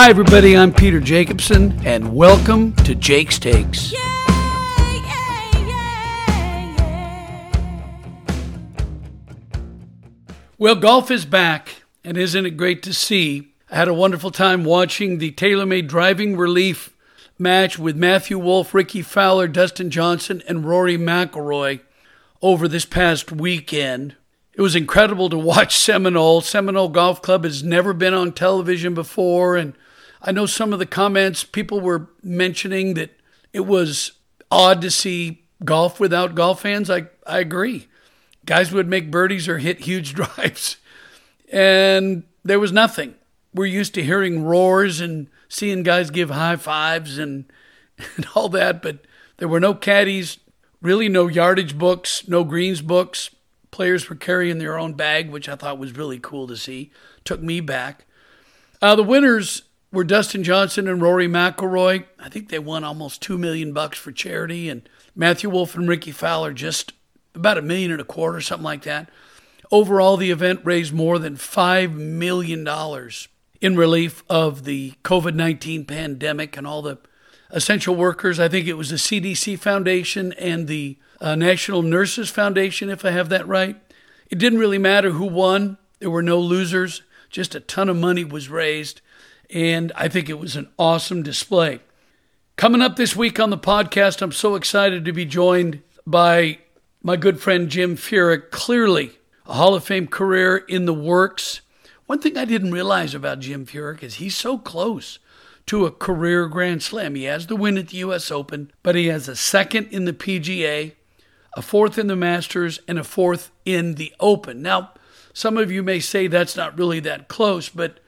Hi, everybody. I'm Peter Jacobsen, and welcome to Jake's Takes. Well, golf is back, and isn't it great to see? I had a wonderful time watching the TaylorMade Driving Relief match with Matthew Wolff, Rickie Fowler, Dustin Johnson, and Rory McIlroy over this past weekend. It was incredible to watch Seminole. Seminole Golf Club has never been on television before, and I know some of the comments people were mentioning that it was odd to see golf without golf fans. I, I agree. Guys would make birdies or hit huge drives, and there was nothing. We're used to hearing roars and seeing guys give high fives and, and all that, but there were no caddies, really no yardage books, no greens books. Players were carrying their own bag, which I thought was really cool to see. Took me back. Uh, the winners were Dustin Johnson and Rory McIlroy. I think they won almost two million bucks for charity, and Matthew Wolff and Rickie Fowler just about a million and a quarter, something like that. Overall, the event raised more than five million dollars in relief of the COVID nineteen pandemic and all the essential workers. I think it was the CDC Foundation and the uh, National Nurses Foundation, if I have that right. It didn't really matter who won, there were no losers, just a ton of money was raised, and I think it was an awesome display. Coming up this week on the podcast, I'm so excited to be joined by my good friend Jim Furyk. Clearly, a Hall of Fame career in the works. One thing I didn't realize about Jim Furyk is he's so close to a career Grand Slam. He has the win at the U.S. Open, but he has a second in the PGA, a fourth in the Masters, and a fourth in the Open. Now, some of you may say that's not really that close, but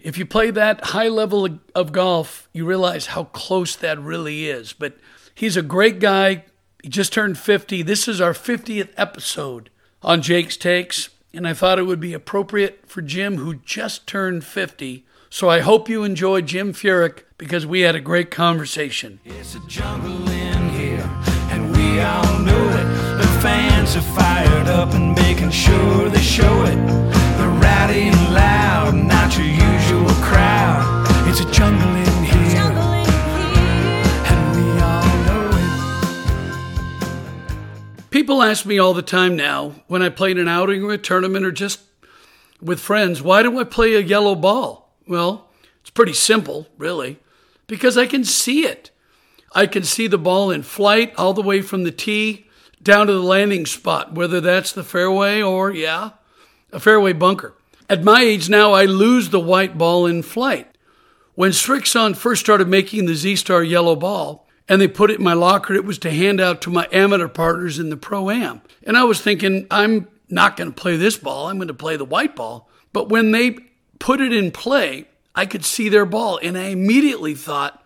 if you play that high level of golf, you realize how close that really is. But he's a great guy. He just turned 50. This is our 50th episode on Jake's Takes, and I thought it would be appropriate for Jim, who just turned 50. So I hope you enjoy Jim Furyk because we had a great conversation. It's a jungle in we all know it. The fans are fired up and making sure they show it. They're rowdy and loud, not your usual crowd. It's a jungle in here. and we all know it. People ask me all the time now when I play in an outing or a tournament or just with friends, why do I play a yellow ball? Well, it's pretty simple, really, because I can see it. I can see the ball in flight all the way from the tee down to the landing spot, whether that's the fairway or, yeah, a fairway bunker. At my age now, I lose the white ball in flight. When Srixon first started making the Z Star yellow ball and they put it in my locker, it was to hand out to my amateur partners in the Pro Am. And I was thinking, I'm not going to play this ball, I'm going to play the white ball. But when they put it in play, I could see their ball. And I immediately thought,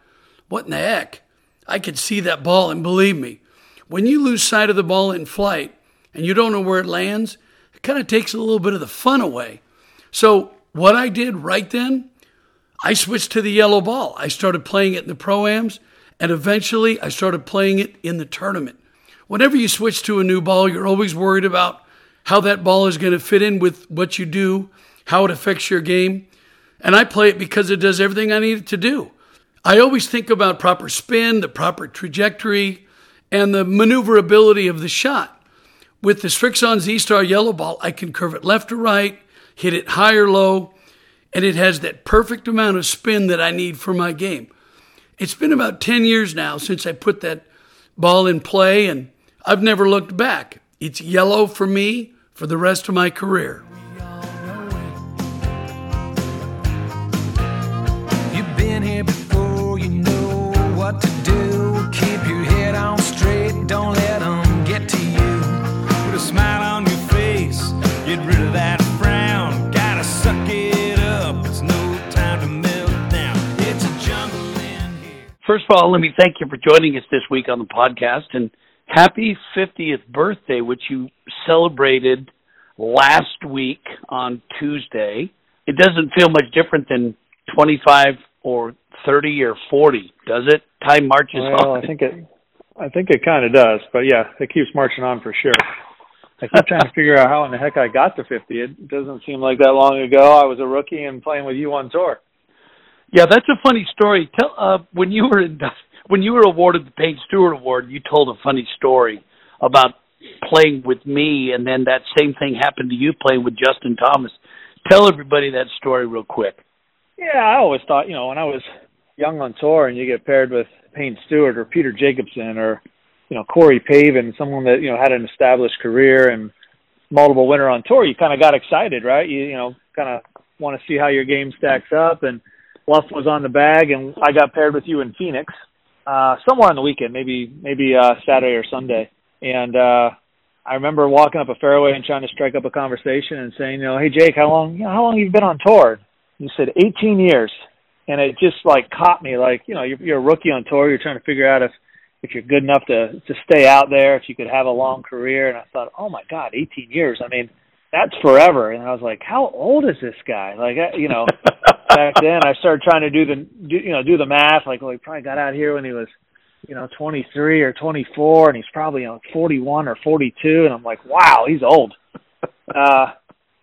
what in the heck? I could see that ball. And believe me, when you lose sight of the ball in flight and you don't know where it lands, it kind of takes a little bit of the fun away. So, what I did right then, I switched to the yellow ball. I started playing it in the pro-ams, and eventually I started playing it in the tournament. Whenever you switch to a new ball, you're always worried about how that ball is going to fit in with what you do, how it affects your game. And I play it because it does everything I need it to do. I always think about proper spin, the proper trajectory, and the maneuverability of the shot. With the Srixon Z Star Yellow Ball, I can curve it left or right, hit it high or low, and it has that perfect amount of spin that I need for my game. It's been about 10 years now since I put that ball in play, and I've never looked back. It's yellow for me for the rest of my career. First of all, let me thank you for joining us this week on the podcast and happy 50th birthday, which you celebrated last week on Tuesday. It doesn't feel much different than 25 or 30 or 40, does it? Time marches well, on. I think it I think it kind of does, but yeah, it keeps marching on for sure. I keep trying to figure out how in the heck I got to 50. It doesn't seem like that long ago. I was a rookie and playing with you on tour. Yeah, that's a funny story. Tell uh, when you were in, when you were awarded the Payne Stewart Award, you told a funny story about playing with me, and then that same thing happened to you playing with Justin Thomas. Tell everybody that story real quick. Yeah, I always thought, you know, when I was young on tour and you get paired with Payne Stewart or Peter Jacobsen or you know Corey Pavin, someone that you know had an established career and multiple winner on tour, you kind of got excited, right? You you know kind of want to see how your game stacks up. And Fluff was on the bag, and I got paired with you in Phoenix uh, somewhere on the weekend, maybe maybe uh, Saturday or Sunday. And uh, I remember walking up a fairway and trying to strike up a conversation and saying, you know, hey Jake, how long you know how long have you been on tour? You said 18 years, and it just like caught me. Like you know, you're, you're a rookie on tour, you're trying to figure out if if you're good enough to to stay out there, if you could have a long career. And I thought, oh my God, 18 years. I mean, that's forever. And I was like, how old is this guy? Like, you know, back then I started trying to do the do, you know do the math. Like, well, he probably got out here when he was you know 23 or 24, and he's probably you know 41 or 42. And I'm like, wow, he's old. uh,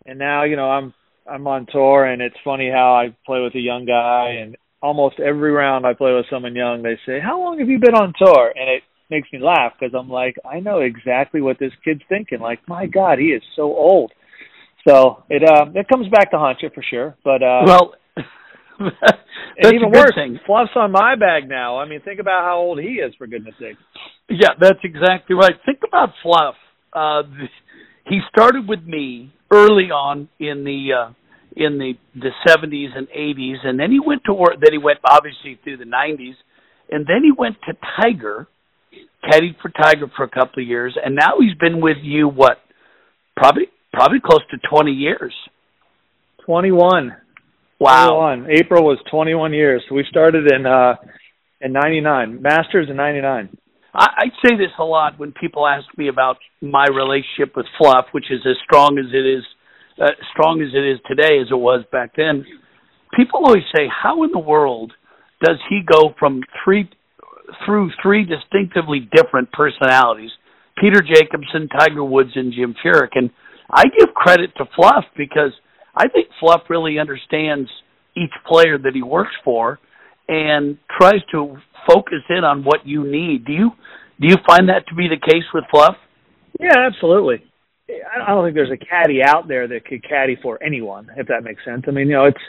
and now you know I'm I'm on tour, and it's funny how I play with a young guy, and almost every round I play with someone young, they say, "How long have you been on tour?" And it makes me laugh because I'm like, I know exactly what this kid's thinking. Like, my God, he is so old. So it uh, it comes back to haunt you for sure. But uh, well, and even worse, thing. Fluff's on my bag now. I mean, think about how old he is, for goodness sake. Yeah, that's exactly right. Think about Fluff. Uh, he started with me early on in the uh, in the the 70s and 80s, and then he went to work. Then he went obviously through the 90s, and then he went to Tiger, caddied for Tiger for a couple of years, and now he's been with you what, probably probably close to 20 years. 21. Wow. 21. April was 21 years. So we started in uh in 99. Masters in 99. I, I say this a lot when people ask me about my relationship with Fluff, which is as strong as it is uh, strong as it is today as it was back then. People always say, "How in the world does he go from three through three distinctively different personalities: Peter Jacobsen, Tiger Woods, and Jim Furyk?" And I give credit to Fluff because I think Fluff really understands each player that he works for and tries to focus in on what you need. Do you do you find that to be the case with Fluff? Yeah, absolutely. I don't think there's a caddy out there that could caddy for anyone, if that makes sense. I mean, you know, it's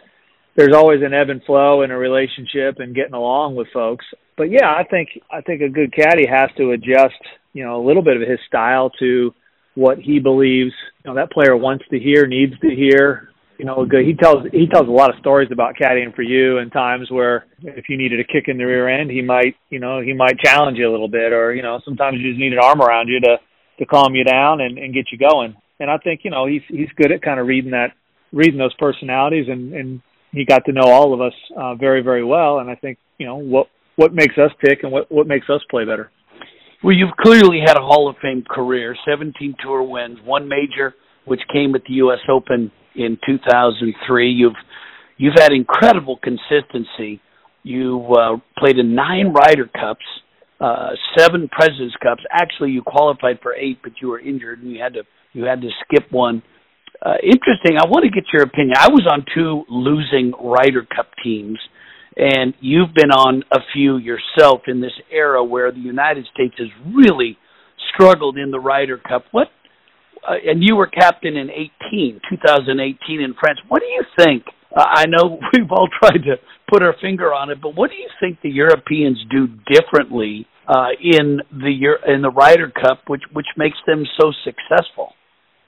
there's always an ebb and flow in a relationship and getting along with folks. But yeah, I think I think a good caddy has to adjust, you know, a little bit of his style to what he believes you know that player wants to hear, needs to hear. You know, good. He tells he tells a lot of stories about caddying for you, and times where if you needed a kick in the rear end, he might you know he might challenge you a little bit, or you know sometimes you just need an arm around you to to calm you down and, and get you going. And I think you know he's he's good at kind of reading that reading those personalities, and and he got to know all of us uh, very very well. And I think you know what what makes us tick and what what makes us play better. Well, you've clearly had a Hall of Fame career, 17 tour wins, one major, which came at the U.S. Open in 2003. You've you've had incredible consistency. You uh, played in nine Ryder Cups, uh, seven Presidents Cups. Actually, you qualified for eight, but you were injured and you had to you had to skip one. Uh, interesting. I want to get your opinion. I was on two losing Ryder Cup teams and you've been on a few yourself in this era where the United States has really struggled in the Ryder Cup. What uh, and you were captain in 18, 2018 in France. What do you think? Uh, I know we've all tried to put our finger on it, but what do you think the Europeans do differently uh, in the in the Ryder Cup, which which makes them so successful?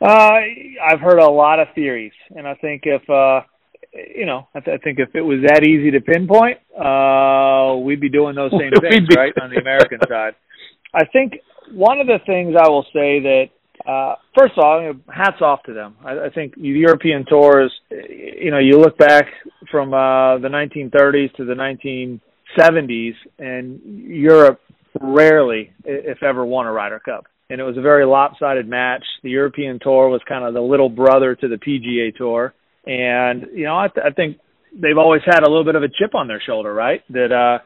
Uh, I've heard a lot of theories, and I think if uh, you know, I, th- I think if it was that easy to pinpoint, uh, we'd be doing those same things, right, on the American side. I think one of the things I will say that, uh, first of all, hats off to them. I, I think the European tours, you know, you look back from uh, the 1930s to the 1970s, and Europe rarely, if ever, won a Ryder Cup. And it was a very lopsided match. The European Tour was kind of the little brother to the PGA Tour and you know, I, th- I think they've always had a little bit of a chip on their shoulder, right? That uh,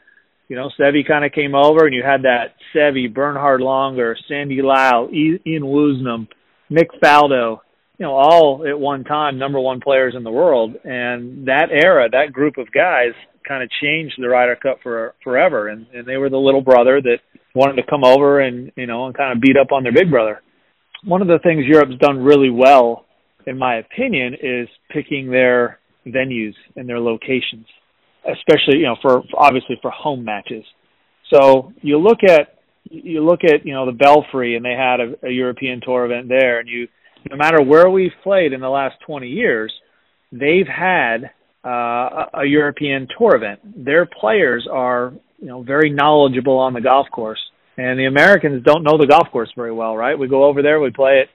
you know, Seve kind of came over, and you had that Seve, Bernhard Langer, Sandy Lyle, Ian Woosnam, Nick Faldo, you know, all at one time number one players in the world, and that era, that group of guys, kind of changed the Ryder Cup for forever, and and they were the little brother that wanted to come over and you know and kind of beat up on their big brother. One of the things Europe's done really well, in my opinion, is picking their venues and their locations, especially you know for, for obviously for home matches. So you look at you look at you know the Belfry and they had a, a European Tour event there, and you no matter where we've played in the last 20 years, they've had uh, a European Tour event. Their players are you know very knowledgeable on the golf course, and the Americans don't know the golf course very well, right? We go over there, we play it,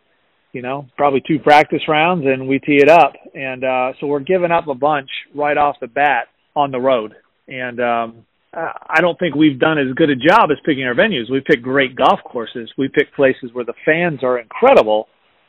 you know, probably two practice rounds, and we tee it up, and uh, so we're giving up a bunch right off the bat on the road, and um, I don't think we've done as good a job as picking our venues. We pick great golf courses. We pick places where the fans are incredible,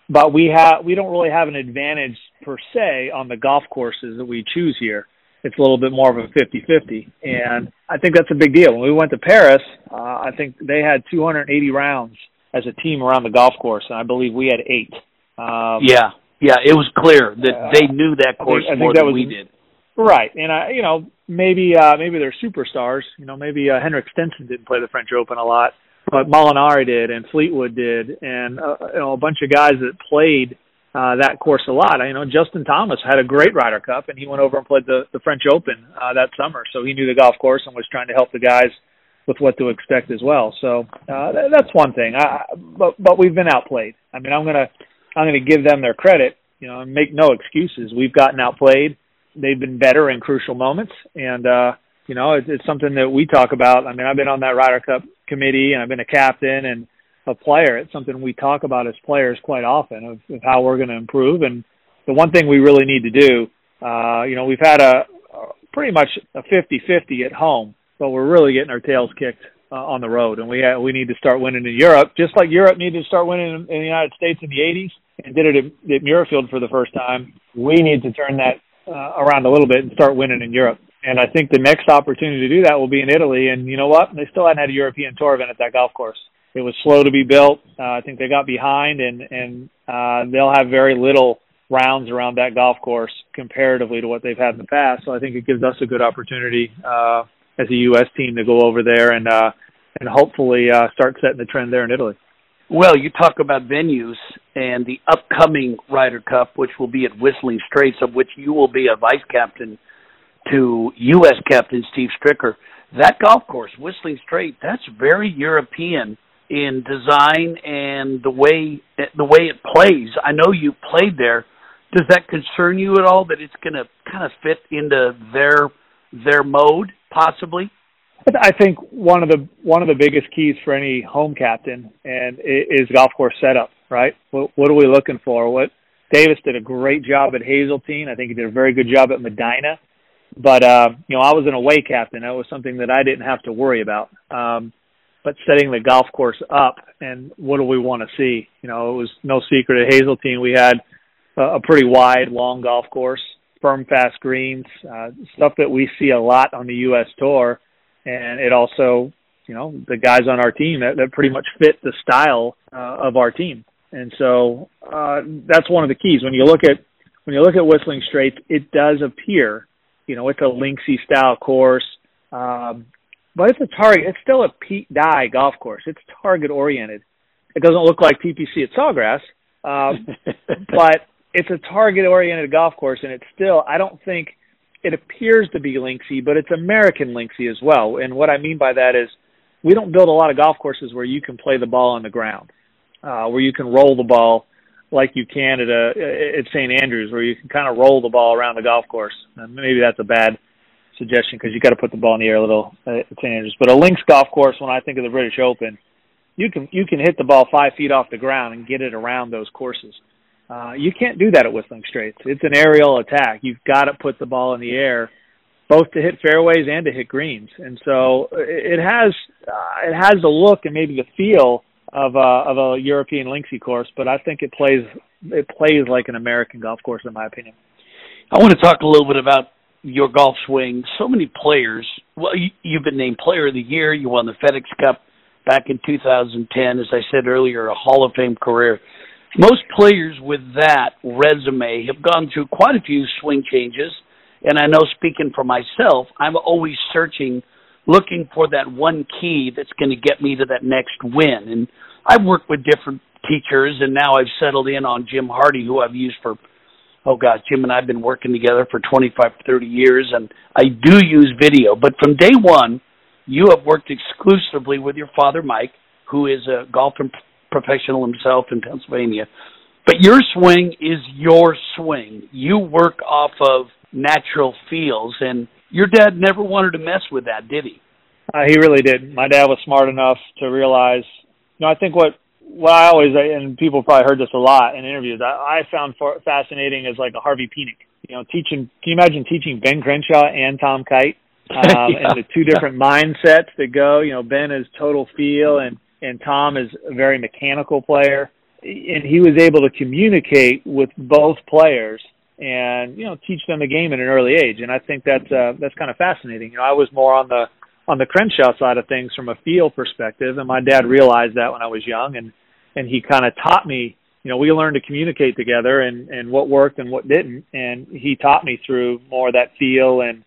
but we have we don't really have an advantage per se on the golf courses that we choose here. It's a little bit more of a 50-50, and I think that's a big deal. When we went to Paris, uh, I think they had 280 rounds as a team around the golf course, and I believe we had eight. Um, yeah, yeah, it was clear that uh, they knew that course I think, I think more that than was, we did. Right, and I, you know, maybe uh maybe they're superstars. You know, maybe uh, Henrik Stenson didn't play the French Open a lot, but Molinari did, and Fleetwood did, and uh, you know, a bunch of guys that played uh that course a lot. I you know Justin Thomas had a great Ryder Cup, and he went over and played the the French Open uh, that summer, so he knew the golf course and was trying to help the guys with what to expect as well. So uh, that's one thing. I, but but we've been outplayed. I mean, I'm gonna I'm gonna give them their credit. You know, and make no excuses. We've gotten outplayed they've been better in crucial moments, and uh, you know it's, it's something that we talk about. I mean, I've been on that Ryder Cup committee, and I've been a captain and a player. It's something we talk about as players quite often of, of how we're going to improve. And the one thing we really need to do, uh, you know, we've had a, a pretty much a 50-50 at home, but we're really getting our tails kicked uh, on the road, and we ha- we need to start winning in Europe, just like Europe needed to start winning in, in the United States in the 80s and did it at, at Muirfield for the first time. We need to turn that uh, around a little bit and start winning in Europe. And I think the next opportunity to do that will be in Italy. And you know what? They still hadn't had a European tour event at that golf course. It was slow to be built. Uh, I think they got behind, and and uh, they'll have very little rounds around that golf course comparatively to what they've had in the past. So I think it gives us a good opportunity uh, as a U.S. team to go over there and uh, and hopefully uh, start setting the trend there in Italy. Well, you talk about venues and the upcoming Ryder Cup, which will be at Whistling Straits, of which you will be a vice captain to U.S. captain Steve Stricker. That golf course, Whistling Straits, that's very European in design and the way the way it plays. I know you played there. Does that concern you at all that it's going to kind of fit into their their mode, possibly? I think one of the one of the biggest keys for any home captain and is golf course setup. Right? What, what are we looking for? What Davis did a great job at Hazeltine. I think he did a very good job at Medinah. But uh, you know, I was an away captain. That was something that I didn't have to worry about. Um, but setting the golf course up and what do we want to see? You know, it was no secret at Hazeltine we had a, a pretty wide, long golf course, firm, fast greens, uh, stuff that we see a lot on the U.S. tour and it also, you know, the guys on our team that, that pretty much fit the style uh, of our team. And so uh, that's one of the keys when you look at when you look at Whistling Straits. It does appear, you know, it's a linksy style course, um, but it's a target. It's still a Pete Dye golf course. It's target oriented. It doesn't look like TPC at Sawgrass, um, but it's a target oriented golf course, and it's still. I don't think it appears to be linksy, but it's American linksy as well. And what I mean by that is we don't build a lot of golf courses where you can play the ball on the ground, uh, where you can roll the ball like you can at a at St. Andrews, where you can kind of roll the ball around the golf course. And maybe that's a bad suggestion because you got to put the ball in the air a little at St. Andrews. But a links golf course, when I think of the British Open, you can you can hit the ball five feet off the ground and get it around those courses. Uh, you can't do that at Whistling Straits. It's an aerial attack. You've got to put the ball in the air, both to hit fairways and to hit greens. And so it has uh, it has the look and maybe the feel of a of a European linksy course, but I think it plays it plays like an American golf course in my opinion. I want to talk a little bit about your golf swing. So many players. Well, you, you've been named Player of the Year. You won the FedEx Cup back in 2010. As I said earlier, a Hall of Fame career most players with that resume have gone through quite a few swing changes. And I know speaking for myself, I'm always searching, looking for that one key that's going to get me to that next win. And I've worked with different teachers, and now I've settled in on Jim Hardy, who I've used for, oh gosh, Jim and I've been working together for 25, 30 years, and I do use video. But from day one, you have worked exclusively with your father, Mike, who is a golf professional himself in Pennsylvania. But your swing is your swing. You work off of natural feels, and your dad never wanted to mess with that, did he? Uh, he really did. My dad was smart enough to realize. You know, I think what what I always and people probably heard this a lot in interviews. I, I found for, fascinating is like a Harvey Penick. You know, teaching. Can you imagine teaching Ben Crenshaw and Tom Kite? Um, yeah. and the two different mindsets that go. You know, Ben is total feel, and and Tom is a very mechanical player, and he was able to communicate with both players and you know teach them the game at an early age. And I think that's uh, that's kind of fascinating. You know, I was more on the on the Crenshaw side of things from a feel perspective, and my dad realized that when I was young, and and he kind of taught me. You know, we learned to communicate together, and and what worked and what didn't, and he taught me through more of that feel and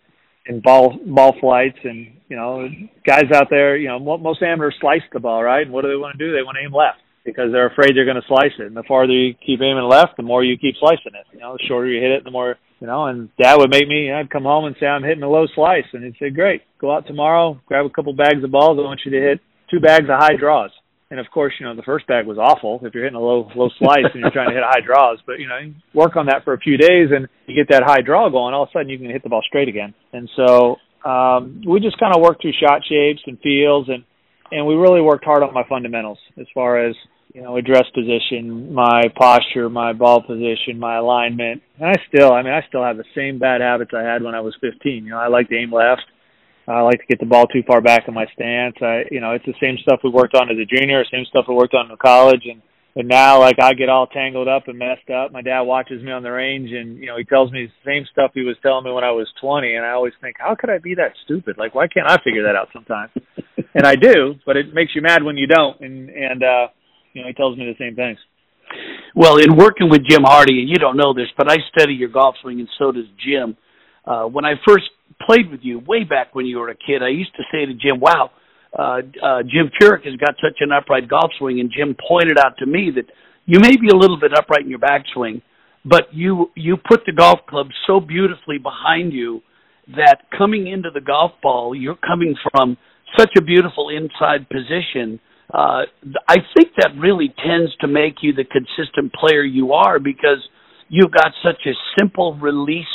and ball ball flights and you know guys out there you know most amateurs slice the ball right? And what do they want to do? They want to aim left because they're afraid they're going to slice it. And the farther you keep aiming left the more you keep slicing it. You know the shorter you hit it the more you know and dad would make me i'd come home and say i'm hitting a low slice. And he'd say great. Go out tomorrow grab a couple bags of balls. I want you to hit two bags of high draws and of course, you know, the first bag was awful if you're hitting a low low slice and you're trying to hit high draws. But you know, you work on that for a few days and you get that high draw going, all of a sudden you can hit the ball straight again. And so um we just kind of worked through shot shapes and feels and and we really worked hard on my fundamentals as far as you know, address position, my posture, my ball position, my alignment. And I still, I mean, I still have the same bad habits I had when I was 15. You know, I like to aim left. I like to get the ball too far back in my stance. I, you know, it's the same stuff we worked on as a junior, same stuff we worked on in college, and and now like I get all tangled up and messed up. My dad watches me on the range, and you know he tells me the same stuff he was telling me when I was 20, and I always think, how could I be that stupid? Like, why can't I figure that out sometimes? and I do, but it makes you mad when you don't. And and uh, you know he tells me the same things. Well, in working with Jim Hardy, and you don't know this, but I study your golf swing, and so does Jim. Uh, when I first played with you way back when you were a kid, I used to say to Jim, "Wow, uh, uh, Jim Furyk has got such an upright golf swing," and Jim pointed out to me that you may be a little bit upright in your backswing, but you you put the golf club so beautifully behind you that coming into the golf ball, you're coming from such a beautiful inside position. Uh, I think that really tends to make you the consistent player you are because you've got such a simple release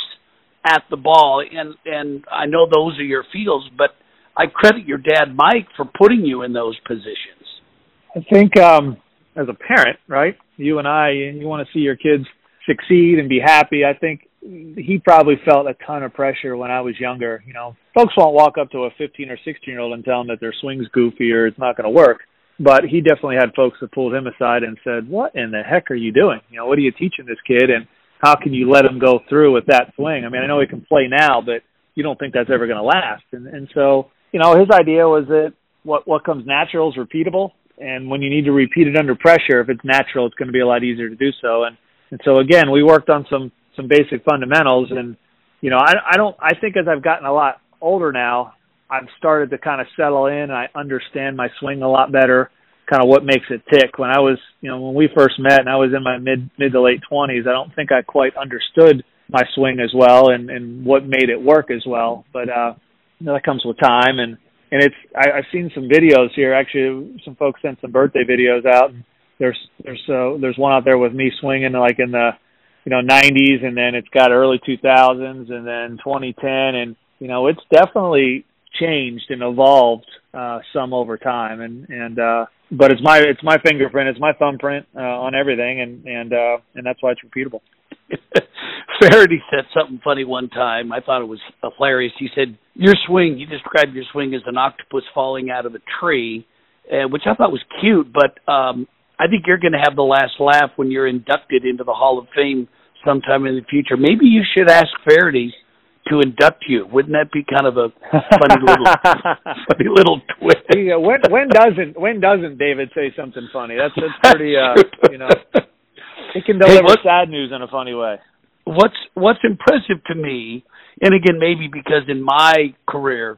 at the ball, and and I know those are your fields, but I credit your dad Mike for putting you in those positions. I think um, as a parent, right? You and I, you want to see your kids succeed and be happy. I think he probably felt a ton of pressure when I was younger. You know, folks won't walk up to a 15 or 16 year old and tell them that their swing's goofy or it's not going to work. But he definitely had folks that pulled him aside and said, "What in the heck are you doing? You know, what are you teaching this kid?" And how can you let him go through with that swing? I mean, I know he can play now, but you don't think that's ever going to last. And and so, you know, his idea was that what what comes natural is repeatable, and when you need to repeat it under pressure, if it's natural, it's going to be a lot easier to do so. And and so again, we worked on some some basic fundamentals, and you know, I I don't I think as I've gotten a lot older now, I've started to kind of settle in. I understand my swing a lot better kind of what makes it tick. When I was, you know, when we first met and I was in my mid mid to late twenties, I don't think I quite understood my swing as well and and what made it work as well. But uh, you know, that comes with time and and it's I, I've seen some videos here. Actually, some folks sent some birthday videos out. And there's there's uh, there's one out there with me swinging like in the you know 90s, and then it's got early 2000s, and then 2010, and you know it's definitely changed and evolved uh, some over time, and and uh, but it's my it's my fingerprint, it's my thumbprint uh, on everything, and and uh, and that's why it's repeatable. Feherty said something funny one time. I thought it was hilarious. He said, "Your swing. You described your swing as an octopus falling out of a tree," uh, which I thought was cute. But um, I think you're going to have the last laugh when you're inducted into the Hall of Fame sometime in the future. Maybe you should ask Feherty to induct you. Wouldn't that be kind of a funny little funny little twist? Yeah, when when doesn't when doesn't David say something funny? That's that's pretty uh you know He can deliver hey, sad news in a funny way. What's What's impressive to me, and again maybe because in my career,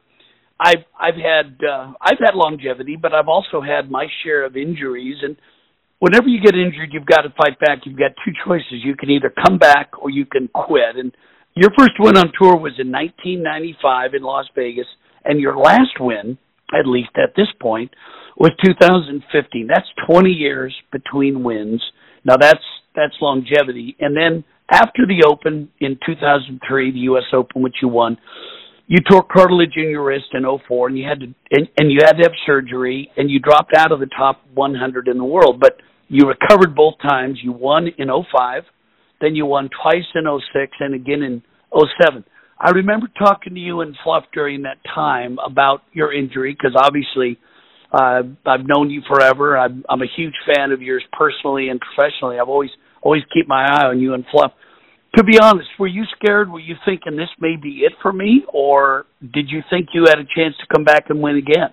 I've I've had uh, I've had longevity, but I've also had my share of injuries. And whenever you get injured, you've got to fight back. You've got two choices: you can either come back or you can quit. And your first win on tour was in 1995 in Las Vegas, and your last win, at least at this point, was 2015. That's 20 years between wins. Now that's that's longevity. And then after the Open in 2003, the U.S. Open, which you won, you tore cartilage in your wrist in 04, and you had to and, and you had to have surgery, and you dropped out of the top 100 in the world. But you recovered both times. You won in 05, then you won twice in 06, and again in 07. I remember talking to you and Fluff during that time about your injury because obviously uh, I've known you forever. I'm, I'm a huge fan of yours personally and professionally. I've always always keep my eye on you and Fluff. To be honest, were you scared? Were you thinking this may be it for me, or did you think you had a chance to come back and win again?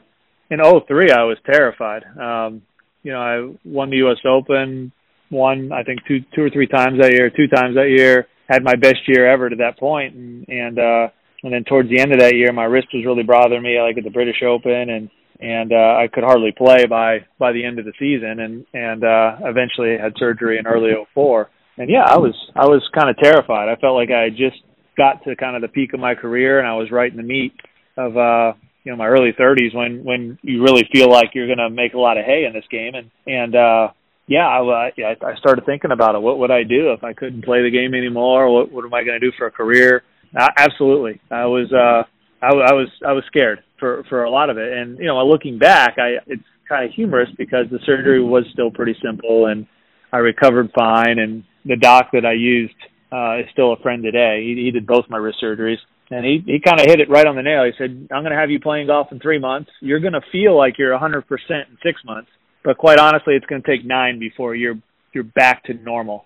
In '03, I was terrified. Um, you know, I won the U.S. Open, won I think two two or three times that year, two times that year. Had my best year ever to that point, and and uh, and then towards the end of that year, my wrist was really bothering me, like at the British Open, and and uh, I could hardly play by by the end of the season, and and uh, eventually had surgery in early '04. And yeah, I was I was kind of terrified. I felt like I had just got to kind of the peak of my career, and I was right in the meat of uh, you know my early 30s when when you really feel like you're going to make a lot of hay in this game, and and uh, yeah, I, I started thinking about it. What would I do if I couldn't play the game anymore? What what am I going to do for a career? Uh, absolutely, I was. uh I, I was I was scared for for a lot of it, and you know, looking back, I it's kind of humorous because the surgery was still pretty simple, and I recovered fine. And the doc that I used uh, is still a friend today. He, he did both my wrist surgeries, and he he kind of hit it right on the nail. He said, "I'm going to have you playing golf in three months. You're going to feel like you're 100% in six months, but quite honestly, it's going to take nine before you're you're back to normal."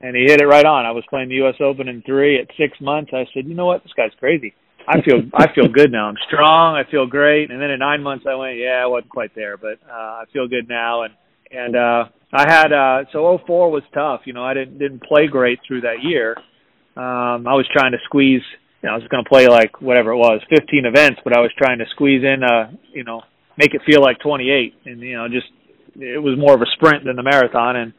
And he hit it right on. I was playing the U.S. Open in three at six months. I said, "You know what? This guy's crazy." I feel I feel good now. I'm strong. I feel great. And then in nine months, I went, yeah, I wasn't quite there, but uh, I feel good now. And and uh, I had uh, so 04 was tough. You know, I didn't didn't play great through that year. Um, I was trying to squeeze. You know, I was going to play like whatever it was, 15 events, but I was trying to squeeze in. Uh, you know, make it feel like 28, and you know, just it was more of a sprint than the marathon. And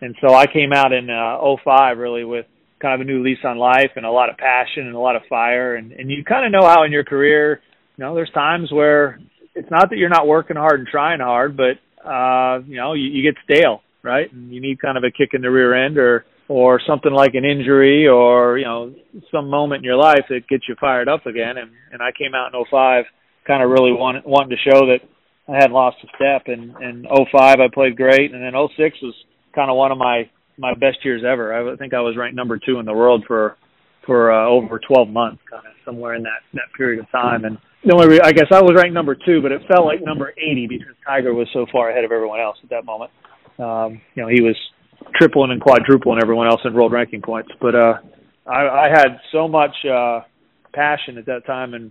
and so I came out in uh, 05 really with kind of a new lease on life and a lot of passion and a lot of fire. And and you kind of know how in your career you know there's times where it's not that you're not working hard and trying hard but uh you know you, you get stale right? And you need kind of a kick in the rear end or or something like an injury or you know some moment in your life that gets you fired up again. And and I came out in 05 kind of really want, wanting to show that I had lost a step and in 05 I played great and then 06 was kind of one of my my best years ever. I think I was ranked number two in the world for for uh, over 12 months, kind of somewhere in that that period of time. And the only re- I guess I was ranked number two, but it felt like number 80 because Tiger was so far ahead of everyone else at that moment. Um, you know, he was tripling and quadrupling everyone else in world ranking points. But uh, I, I had so much uh, passion at that time and,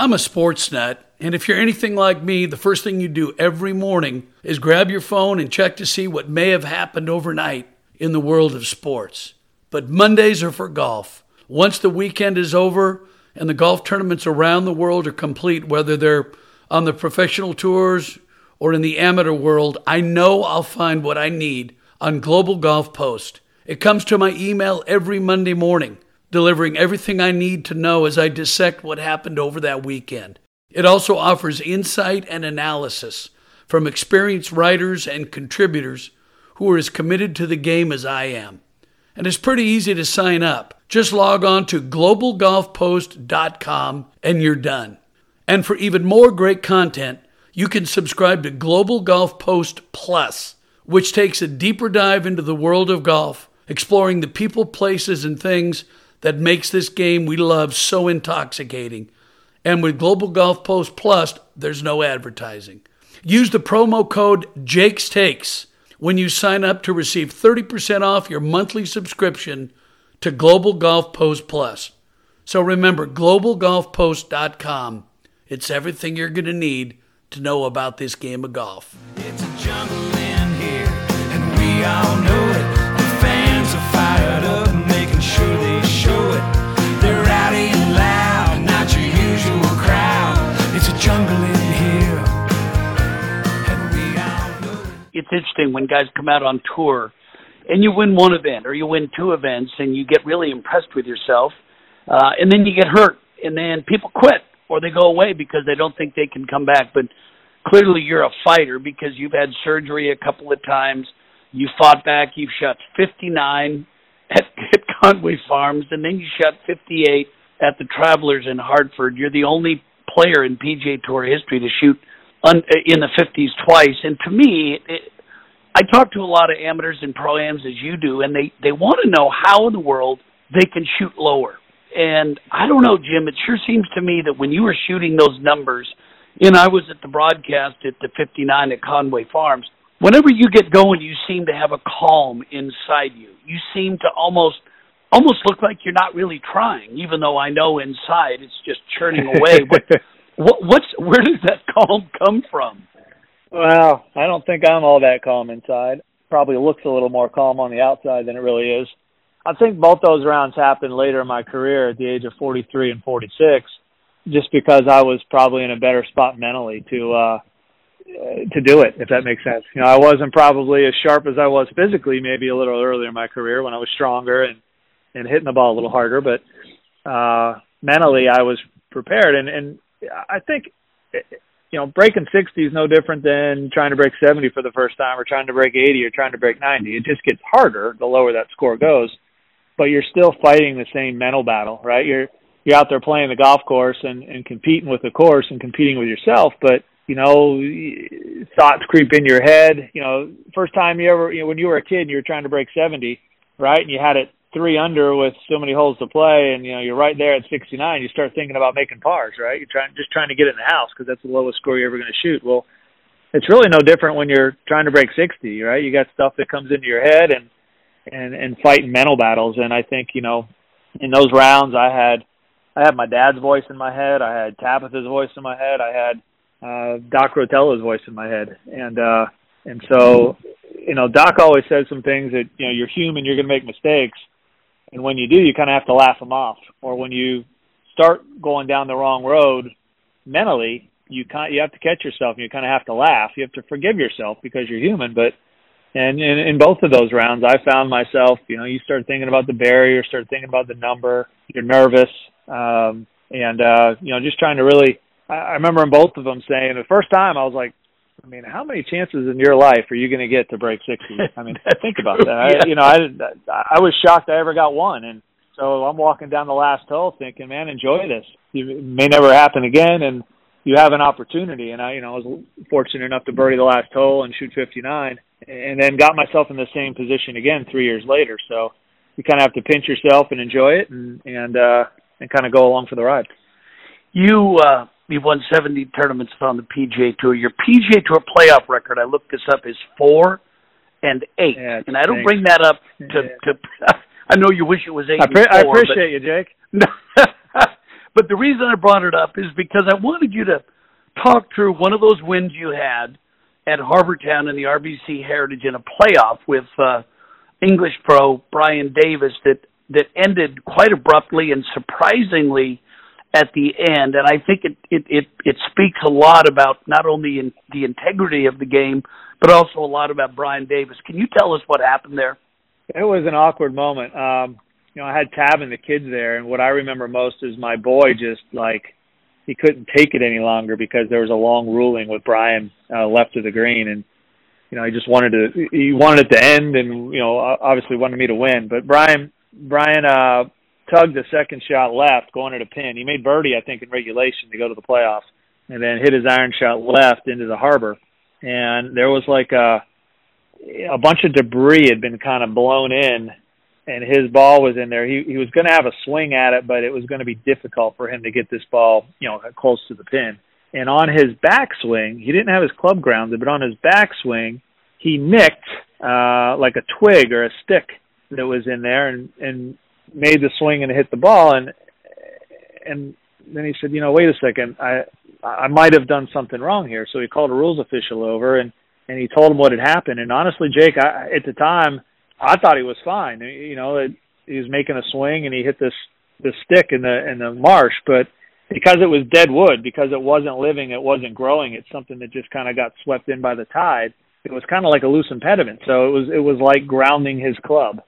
I'm a sports nut, and if you're anything like me, the first thing you do every morning is grab your phone and check to see what may have happened overnight in the world of sports. But Mondays are for golf. Once the weekend is over and the golf tournaments around the world are complete, whether they're on the professional tours or in the amateur world, I know I'll find what I need on Global Golf Post. It comes to my email every Monday morning delivering everything I need to know as I dissect what happened over that weekend. It also offers insight and analysis from experienced writers and contributors who are as committed to the game as I am. and it's pretty easy to sign up. Just log on to globalgolfpost.com and you're done. And for even more great content, you can subscribe to Global Golf Post Plus, which takes a deeper dive into the world of golf, exploring the people, places, and things that makes this game we love so intoxicating. And with Global Golf Post Plus, there's no advertising. Use the promo code Jake's Takes when you sign up to receive 30% off your monthly subscription to Global Golf Post Plus. So remember, globalgolfpost.com. It's everything you're going to need to know about this game of golf. It's interesting when guys come out on tour and you win one event or you win two events and you get really impressed with yourself, uh, and then you get hurt, and then people quit or they go away because they don't think they can come back. But clearly, you're a fighter because you've had surgery a couple of times. You fought back. You've shot 59 at, at Conway Farms, and then you shot 58 at the Travelers in Hartford. You're the only player in PGA Tour history to shoot un, in the 50s twice. And to me, it, I talk to a lot of amateurs and pro-ams as you do, and they they want to know how in the world they can shoot lower. And I don't know, Jim, it sure seems to me that when you were shooting those numbers, and I was at the broadcast at the 59 at Conway Farms, whenever you get going, you seem to have a calm inside you. You seem to almost almost look like you're not really trying, even though I know inside it's just churning away. what, what what's where does that calm come from? Well, I don't think I'm all that calm inside. Probably looks a little more calm on the outside than it really is. I think both those rounds happened later in my career at the age of 43 and 46, just because I was probably in a better spot mentally to uh to do it, if that makes sense. You know, I wasn't probably as sharp as I was physically, maybe a little earlier in my career when I was stronger and and hitting the ball a little harder, but uh mentally I was prepared and and I think you know, breaking 60 is no different than trying to break 70 for the first time or trying to break 80 or trying to break 90. It just gets harder the lower that score goes but you're still fighting the same mental battle, right? You're you're out there playing the golf course and, and competing with the course and competing with yourself, but you know, thoughts creep in your head. You know, first time you ever, you know, when you were a kid and you were trying to break 70, right? And you had it three under with so many holes to play, and you know, you're right there at 69. You start thinking about making pars, right? You're trying, just trying to get in the house because that's the lowest score you're ever going to shoot. Well, it's really no different when you're trying to break 60, right? You got stuff that comes into your head and and and fighting mental battles. And I think you know, in those rounds, I had I had my dad's voice in my head. I had Tabitha's voice in my head. I had uh, Doc Rotella's voice in my head, and uh, and so you know, Doc always says some things that you know you're human, you're going to make mistakes, and when you do, you kind of have to laugh them off. Or when you start going down the wrong road mentally, you kind you have to catch yourself, and you kind of have to laugh. You have to forgive yourself because you're human, but and in, in both of those rounds, I found myself, you know, you start thinking about the barrier, start thinking about the number, you're nervous, um, and uh, you know, just trying to really. I, I remember in both of them saying the first time I was like, I mean, how many chances in your life are you going to get to break sixty? I mean, think about that. I, you know, I I was shocked I ever got one, and so I'm walking down the last hole thinking, man, enjoy this. It may never happen again, and you have an opportunity. And I, you know, I was fortunate enough to birdie the last hole and shoot 59 and then got myself in the same position again three years later. So you kind of have to pinch yourself and enjoy it, and and uh, and kind of go along for the ride. You uh, you've won 70 tournaments on the PGA Tour. Your PGA Tour playoff record, I looked this up, is four and eight. Yeah, and I don't bring that up to yeah. to. I know you wish it was eight. I, pre- I appreciate but, you, Jake. but the reason I brought it up is because I wanted you to talk through one of those wins you had at Harbour Town in the RBC Heritage in a playoff with uh, English pro Brian Davis that that ended quite abruptly and surprisingly at the end. And I think it it it, it speaks a lot about not only in the integrity of the game, but also a lot about Brian Davis. Can you tell us what happened there? It was an awkward moment. Um, you know, I had Tab and the kids there, and what I remember most is my boy just like he couldn't take it any longer because there was a long ruling with Brian uh, left of the green, and you know, he just wanted to he wanted it to end, and you know, obviously wanted me to win. But Brian Brian uh, tugged the second shot left, going at a pin. He made birdie, I think, in regulation to go to the playoffs, and then hit his iron shot left into the harbor. And there was like a a bunch of debris had been kind of blown in and his ball was in there. He he was going to have a swing at it, but it was going to be difficult for him to get this ball, you know, close to the pin. And on his backswing, he didn't have his club grounded, but on his backswing, he nicked uh like a twig or a stick that was in there and and made the swing and hit the ball and and then he said, you know, wait a second, I I might have done something wrong here. So he called a rules official over and and he told him what had happened. And honestly, Jake, I, at the time, I thought he was fine. You know, it, he was making a swing and he hit this this stick in the in the marsh, but because it was dead wood, because it wasn't living, it wasn't growing, it's something that just kind of got swept in by the tide. It was kind of like a loose impediment. So it was it was like grounding his club.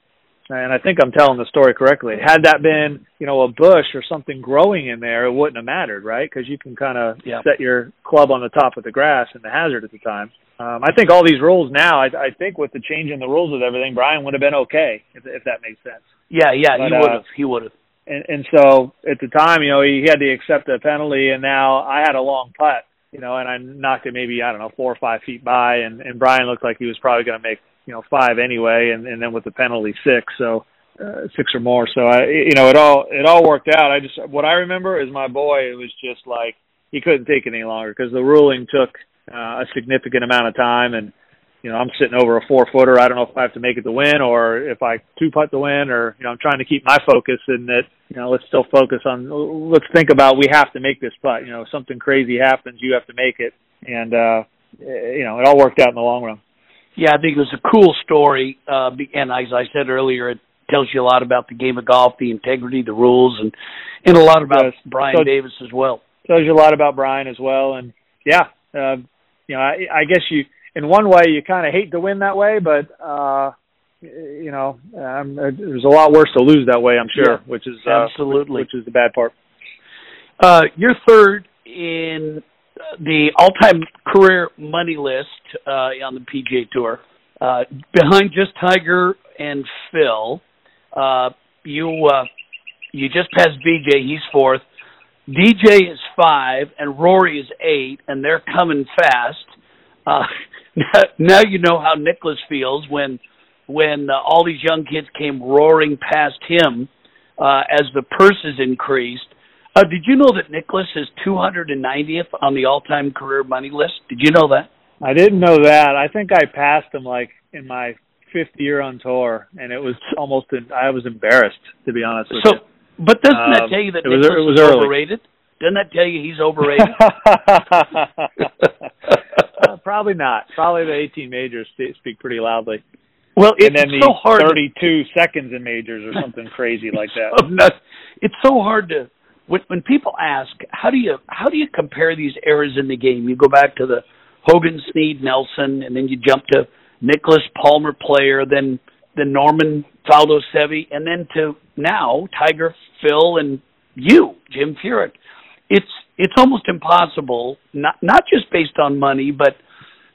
And I think I'm telling the story correctly. Had that been, you know, a bush or something growing in there, it wouldn't have mattered, right? Because you can kind of yeah. set your club on the top of the grass and the hazard at the time. Um, I think all these rules now. I, I think with the change in the rules with everything, Brian would have been okay if, if that makes sense. Yeah, yeah, but, he would have. Uh, he would have. And, and so at the time, you know, he had to accept a penalty, and now I had a long putt, you know, and I knocked it maybe I don't know four or five feet by, and and Brian looked like he was probably going to make you know five anyway, and and then with the penalty six, so uh, six or more. So I, you know, it all it all worked out. I just what I remember is my boy. It was just like he couldn't take it any longer because the ruling took uh, a significant amount of time. And you know, I'm sitting over a four footer. I don't know if I have to make it to win or if I two putt the win, or you know, I'm trying to keep my focus in that. You know, let's still focus on. Let's think about we have to make this putt. You know, if something crazy happens, you have to make it. And uh, you know, it all worked out in the long run. Yeah, I think it was a cool story, uh, and as I said earlier, it tells you a lot about the game of golf, the integrity, the rules, and and a lot about Brian so, Davis as well. Tells you a lot about Brian as well, and yeah, uh, you know, I, I guess you, in one way, you kind of hate to win that way, but uh, you know, um, there's a lot worse to lose that way. I'm sure, yeah, which is uh, absolutely which, which is the bad part. Uh, you're third in the all-time career money list uh, on the PGA Tour, uh, behind just Tiger and Phil. Uh, you uh, you just passed VJ; he's fourth. DJ is five and Rory is eight, and they're coming fast. Uh, now you know how Nicklaus feels when when uh, all these young kids came roaring past him uh, as the purses increased. Uh, did you know that Nicklaus is 290th on the all-time career money list? Did you know that? I didn't know that. I think I passed him like in my fifth year on tour, and it was almost. I was embarrassed to be honest with so, you. But doesn't that um, tell you that was, was overrated? Doesn't that tell you he's overrated? uh, probably not. Probably the 18 majors speak pretty loudly. Well, it's and then so the hard. 32 seconds in majors or something crazy like that. it's so hard to when when people ask how do you how do you compare these eras in the game? You go back to the Hogan, Snead, Nelson, and then you jump to Nicklaus Palmer Player, then the Norman Faldo Seve, and then to now Tiger, Phil, and you, Jim Furyk. It's it's almost impossible, not not just based on money, but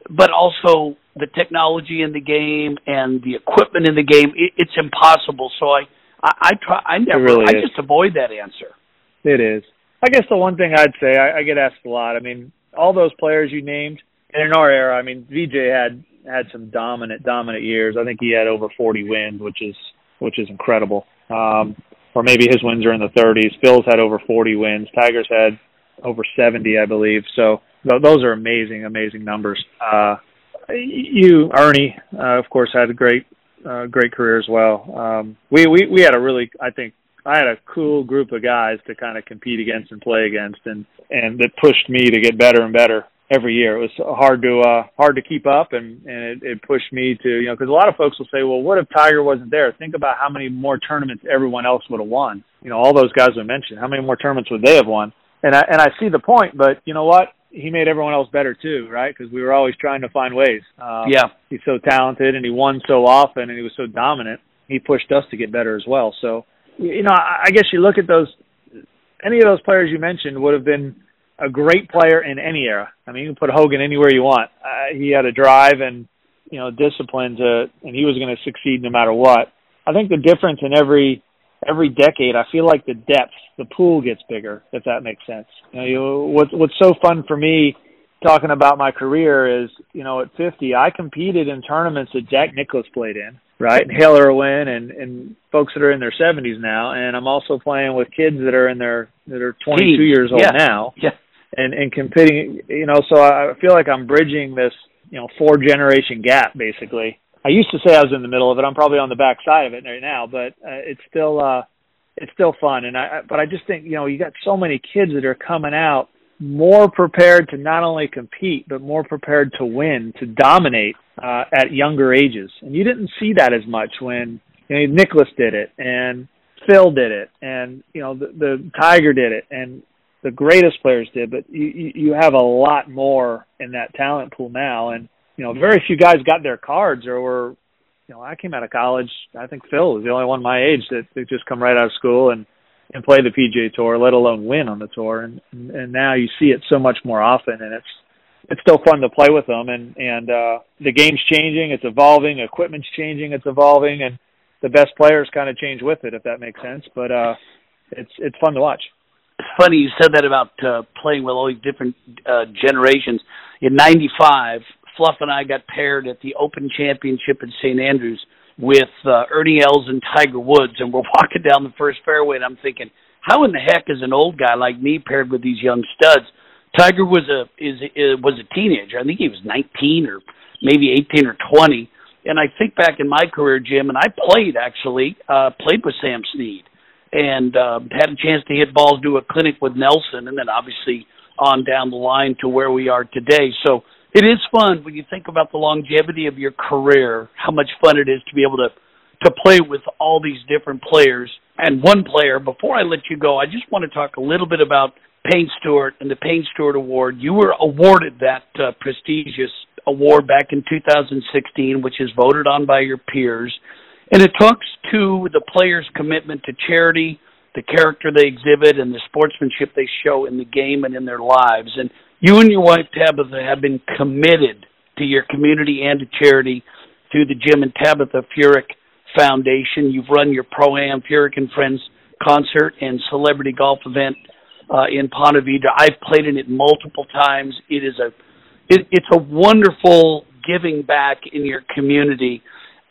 but also the technology in the game and the equipment in the game. It, it's impossible. So I I, I try I never really I just avoid that answer. It is. I guess the one thing I'd say I, I get asked a lot. I mean, all those players you named, and in our era, I mean, VJ had had some dominant, dominant years. I think he had over 40 wins, which is which is incredible. Um, or maybe his wins are in the 30s. Phil's had over 40 wins. Tigers had over 70, I believe. So those are amazing, amazing numbers. Uh, you, Ernie, uh, of course, had a great, uh, great career as well. Um, we, we, we had a really, I think, I had a cool group of guys to kind of compete against and play against, and and that pushed me to get better and better every year. It was hard to uh hard to keep up and and it, it pushed me to you know because a lot of folks will say well what if Tiger wasn't there? Think about how many more tournaments everyone else would have won. You know all those guys we mentioned how many more tournaments would they have won? And I and I see the point but you know what? He made everyone else better too right? Because we were always trying to find ways. Um, yeah. he's so talented and he won so often and he was so dominant he pushed us to get better as well. So you know I, guess you look at those any of those players you mentioned would have been a great player in any era. I mean, you can put Hogan anywhere you want. Uh, he had a drive and you know discipline to, and he was going to succeed no matter what. I think the difference in every every decade, I feel like the depth, the pool gets bigger, if that makes sense. You know, you, what's what's so fun for me talking about my career is, you know, at 50, I competed in tournaments that Jack Nicklaus played in, right? And Hale Irwin and and folks that are in their 70s now, and I'm also playing with kids that are in their that are 22 years old yeah. now. Yeah. And and competing, you know, so I feel like I'm bridging this, you know, four generation gap basically. I used to say I was in the middle of it. I'm probably on the back side of it right now, but uh, it's still uh it's still fun and I but I just think, you know, you got so many kids that are coming out more prepared to not only compete but more prepared to win, to dominate uh, at younger ages. And you didn't see that as much when you know, Nicklaus did it and Phil did it, and you know the, the Tiger did it, and the greatest players did. But you you have a lot more in that talent pool now, and you know very few guys got their cards or were. You know, I came out of college. I think Phil was the only one my age that, that just come right out of school and and play the PGA Tour, let alone win on the tour. And and now you see it so much more often, and it's it's still fun to play with them. And and uh, the game's changing, it's evolving, equipment's changing, it's evolving, and the best players kind of change with it, if that makes sense. But uh, it's it's fun to watch. It's funny you said that about uh, playing with all these different uh, generations. In '95, Fluff and I got paired at the Open Championship in St Andrews with uh, Ernie Els and Tiger Woods, and we're walking down the first fairway, and I'm thinking, how in the heck is an old guy like me paired with these young studs? Tiger was a is, is was a teenager. I think he was 19 or maybe 18 or 20. And I think back in my career, Jim, and I played actually uh, played with Sam Snead, and uh, had a chance to hit balls, do a clinic with Nelson, and then obviously on down the line to where we are today. So it is fun when you think about the longevity of your career, how much fun it is to be able to to play with all these different players and one player. Before I let you go, I just want to talk a little bit about Payne Stewart and the Payne Stewart Award. You were awarded that uh, prestigious award back in 2016, which is voted on by your peers, and it talks to the players' commitment to charity, the character they exhibit, and the sportsmanship they show in the game and in their lives. And you and your wife Tabitha have been committed to your community and to charity through the Jim and Tabitha Furyk Foundation. You've run your Pro Am Furyk and Friends concert and celebrity golf event uh, in Ponte Vedra. I've played in it multiple times. It is a it, it's a wonderful giving back in your community.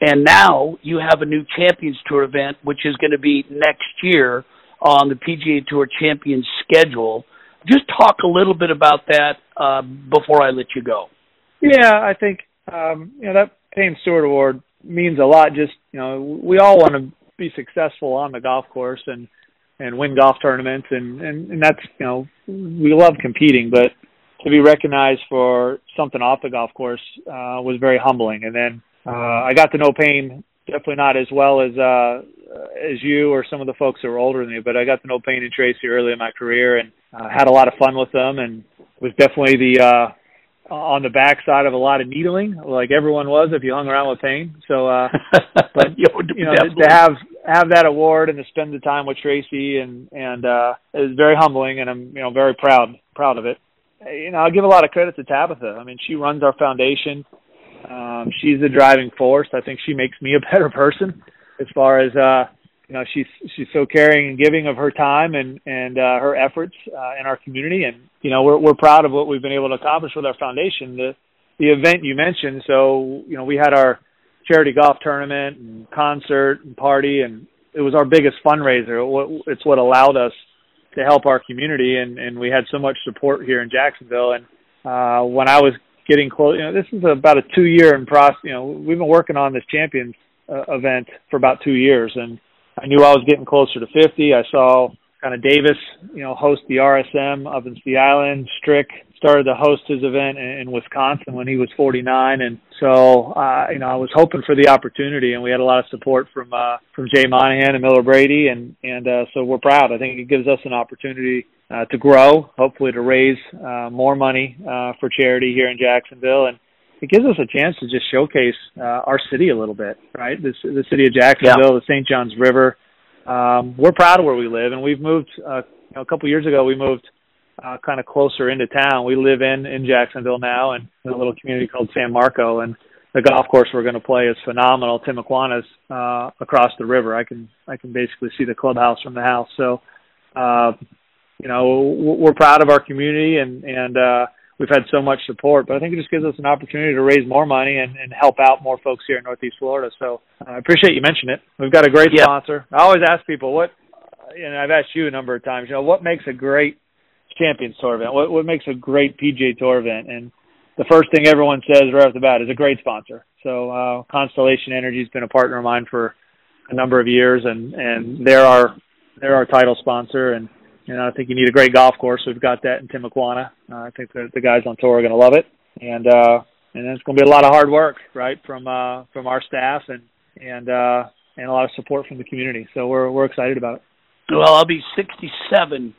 And now you have a new Champions Tour event, which is going to be next year on the PGA Tour Champions schedule. Just talk a little bit about that uh, before I let you go. Yeah, I think um, you know that Payne Stewart Award means a lot. Just you know, we all want to be successful on the golf course and and win golf tournaments, and and, and that's you know we love competing, but to be recognized for something off the golf course uh, was very humbling. And then uh, I got to know Payne definitely not as well as uh, as you or some of the folks that were older than me, but I got to know Payne and Tracy early in my career and uh, had a lot of fun with them, and was definitely the uh, on the backside of a lot of needling, like everyone was if you hung around with Payne. So, uh, but you know, to have have that award and to spend the time with Tracy and and uh, is very humbling, and I'm you know very proud proud of it. You know, I'll give a lot of credit to Tabitha. I mean, she runs our foundation. Um, she's the driving force. I think she makes me a better person as far as uh, you know she's she's so caring and giving of her time and and uh, her efforts uh, in our community. And you know we're we're proud of what we've been able to accomplish with our foundation the the event you mentioned. So you know we had our charity golf tournament and concert and party and it was our biggest fundraiser. It's what allowed us to help our community. And and we had so much support here in Jacksonville. And uh when I was getting close you know this is about a 2 year in process you know we've been working on this champions uh, event for about 2 years and I knew I was getting closer to 50. I saw kind of Davis, you know, host the RSM up in the Island. Strick started to host his event in, in Wisconsin when he was 49, and so uh, you know I was hoping for the opportunity, and we had a lot of support from uh, from Jay Monahan and Miller Brady, and and uh, so we're proud. I think it gives us an opportunity uh, to grow, hopefully to raise uh, more money uh, for charity here in Jacksonville, and it gives us a chance to just showcase uh, our city a little bit, right? This the city of Jacksonville, yeah. the St. Johns River. Um, we're proud of where we live, and we've moved. Uh, you know, a couple years ago, we moved uh, kind of closer into town. We live in in Jacksonville now, and in a little community called San Marco, and the golf course we're going to play is phenomenal. Timuquana's uh, across the river. I can I can basically see the clubhouse from the house. So, uh, you know, we're proud of our community and and uh, we've had so much support. But I think it just gives us an opportunity to raise more money and, and help out more folks here in Northeast Florida. So uh, I appreciate you mentioning it. We've got a great yeah. sponsor. I always ask people what, and I've asked you a number of times. You know, what makes a great Champions Tour event? What what makes a great PGA Tour event? And the first thing everyone says right off the bat is a great sponsor. So uh, Constellation Energy has been a partner of mine for a number of years, and and they're our they're our title sponsor. And know, I think you need a great golf course. We've got that in Timuquana. Uh, I think the, the guys on tour are going to love it, and uh, and it's going to be a lot of hard work, right, from uh, from our staff and and uh, and a lot of support from the community. So we're we're excited about it. Well, I'll be 67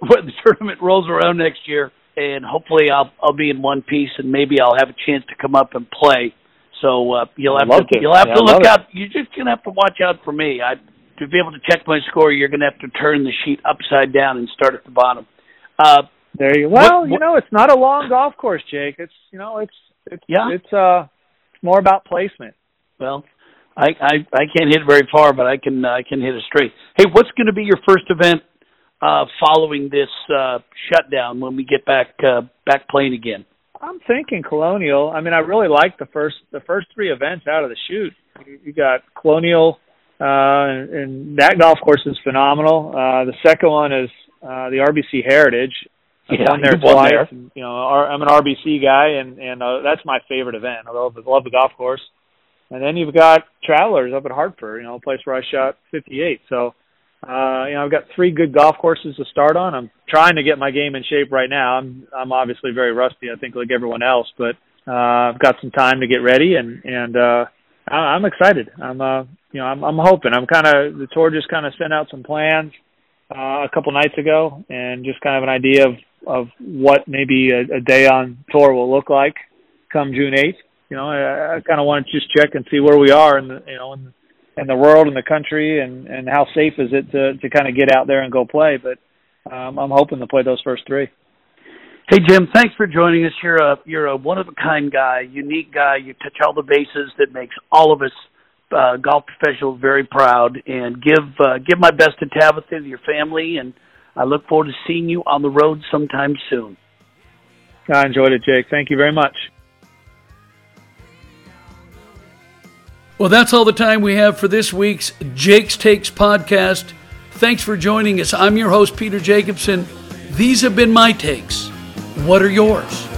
when the tournament rolls around next year and hopefully I'll I'll be in one piece, and maybe I'll have a chance to come up and play. So uh, you'll have to, to, you'll have yeah, to look out. It. You're just gonna have to watch out for me. I to be able to check my score, you're gonna have to turn the sheet upside down and start at the bottom. Uh, there you. Go. Well, what, you know, it's not a long golf course, Jake. It's you know, it's it's yeah. it's uh, it's more about placement. Well, I I I can't hit very far, but I can uh, I can hit it straight. Hey, what's going to be your first event uh, following this uh, shutdown when we get back uh, back playing again? I'm thinking Colonial. I mean, I really like the first the first three events out of the chute. You, you got Colonial, and, and that golf course is phenomenal. Uh, the second one is uh, the RBC Heritage. I've yeah, won there twice. There. And, you know, I'm an RBC guy, and and uh, that's my favorite event. I love, love the golf course. And then you've got Travelers up at Hartford, you know, a place where I shot 58. So uh, you know, I've got three good golf courses to start on. I'm trying to get my game in shape right now. I'm I'm obviously very rusty, I think, like everyone else, but uh, I've got some time to get ready, and and uh, I, I'm excited. I'm uh, you know, I'm I'm hoping. I'm kind of the tour just kind of sent out some plans uh, a couple nights ago, and just kind of an idea of of what maybe a, a day on tour will look like come June 8th. You know, I, I kind of want to just check and see where we are, and you know, and in the world and the country and and how safe is it to to kind of get out there and go play but um i'm hoping to play those first three hey jim thanks for joining us you're a you're a one of a kind guy unique guy you touch all the bases that makes all of us uh golf professionals very proud and give uh, give my best to tabitha and your family and i look forward to seeing you on the road sometime soon i enjoyed it jake thank you very much Well, that's all the time we have for this week's Jake's Takes podcast. Thanks for joining us. I'm your host, Peter Jacobsen. These have been my takes. What are yours?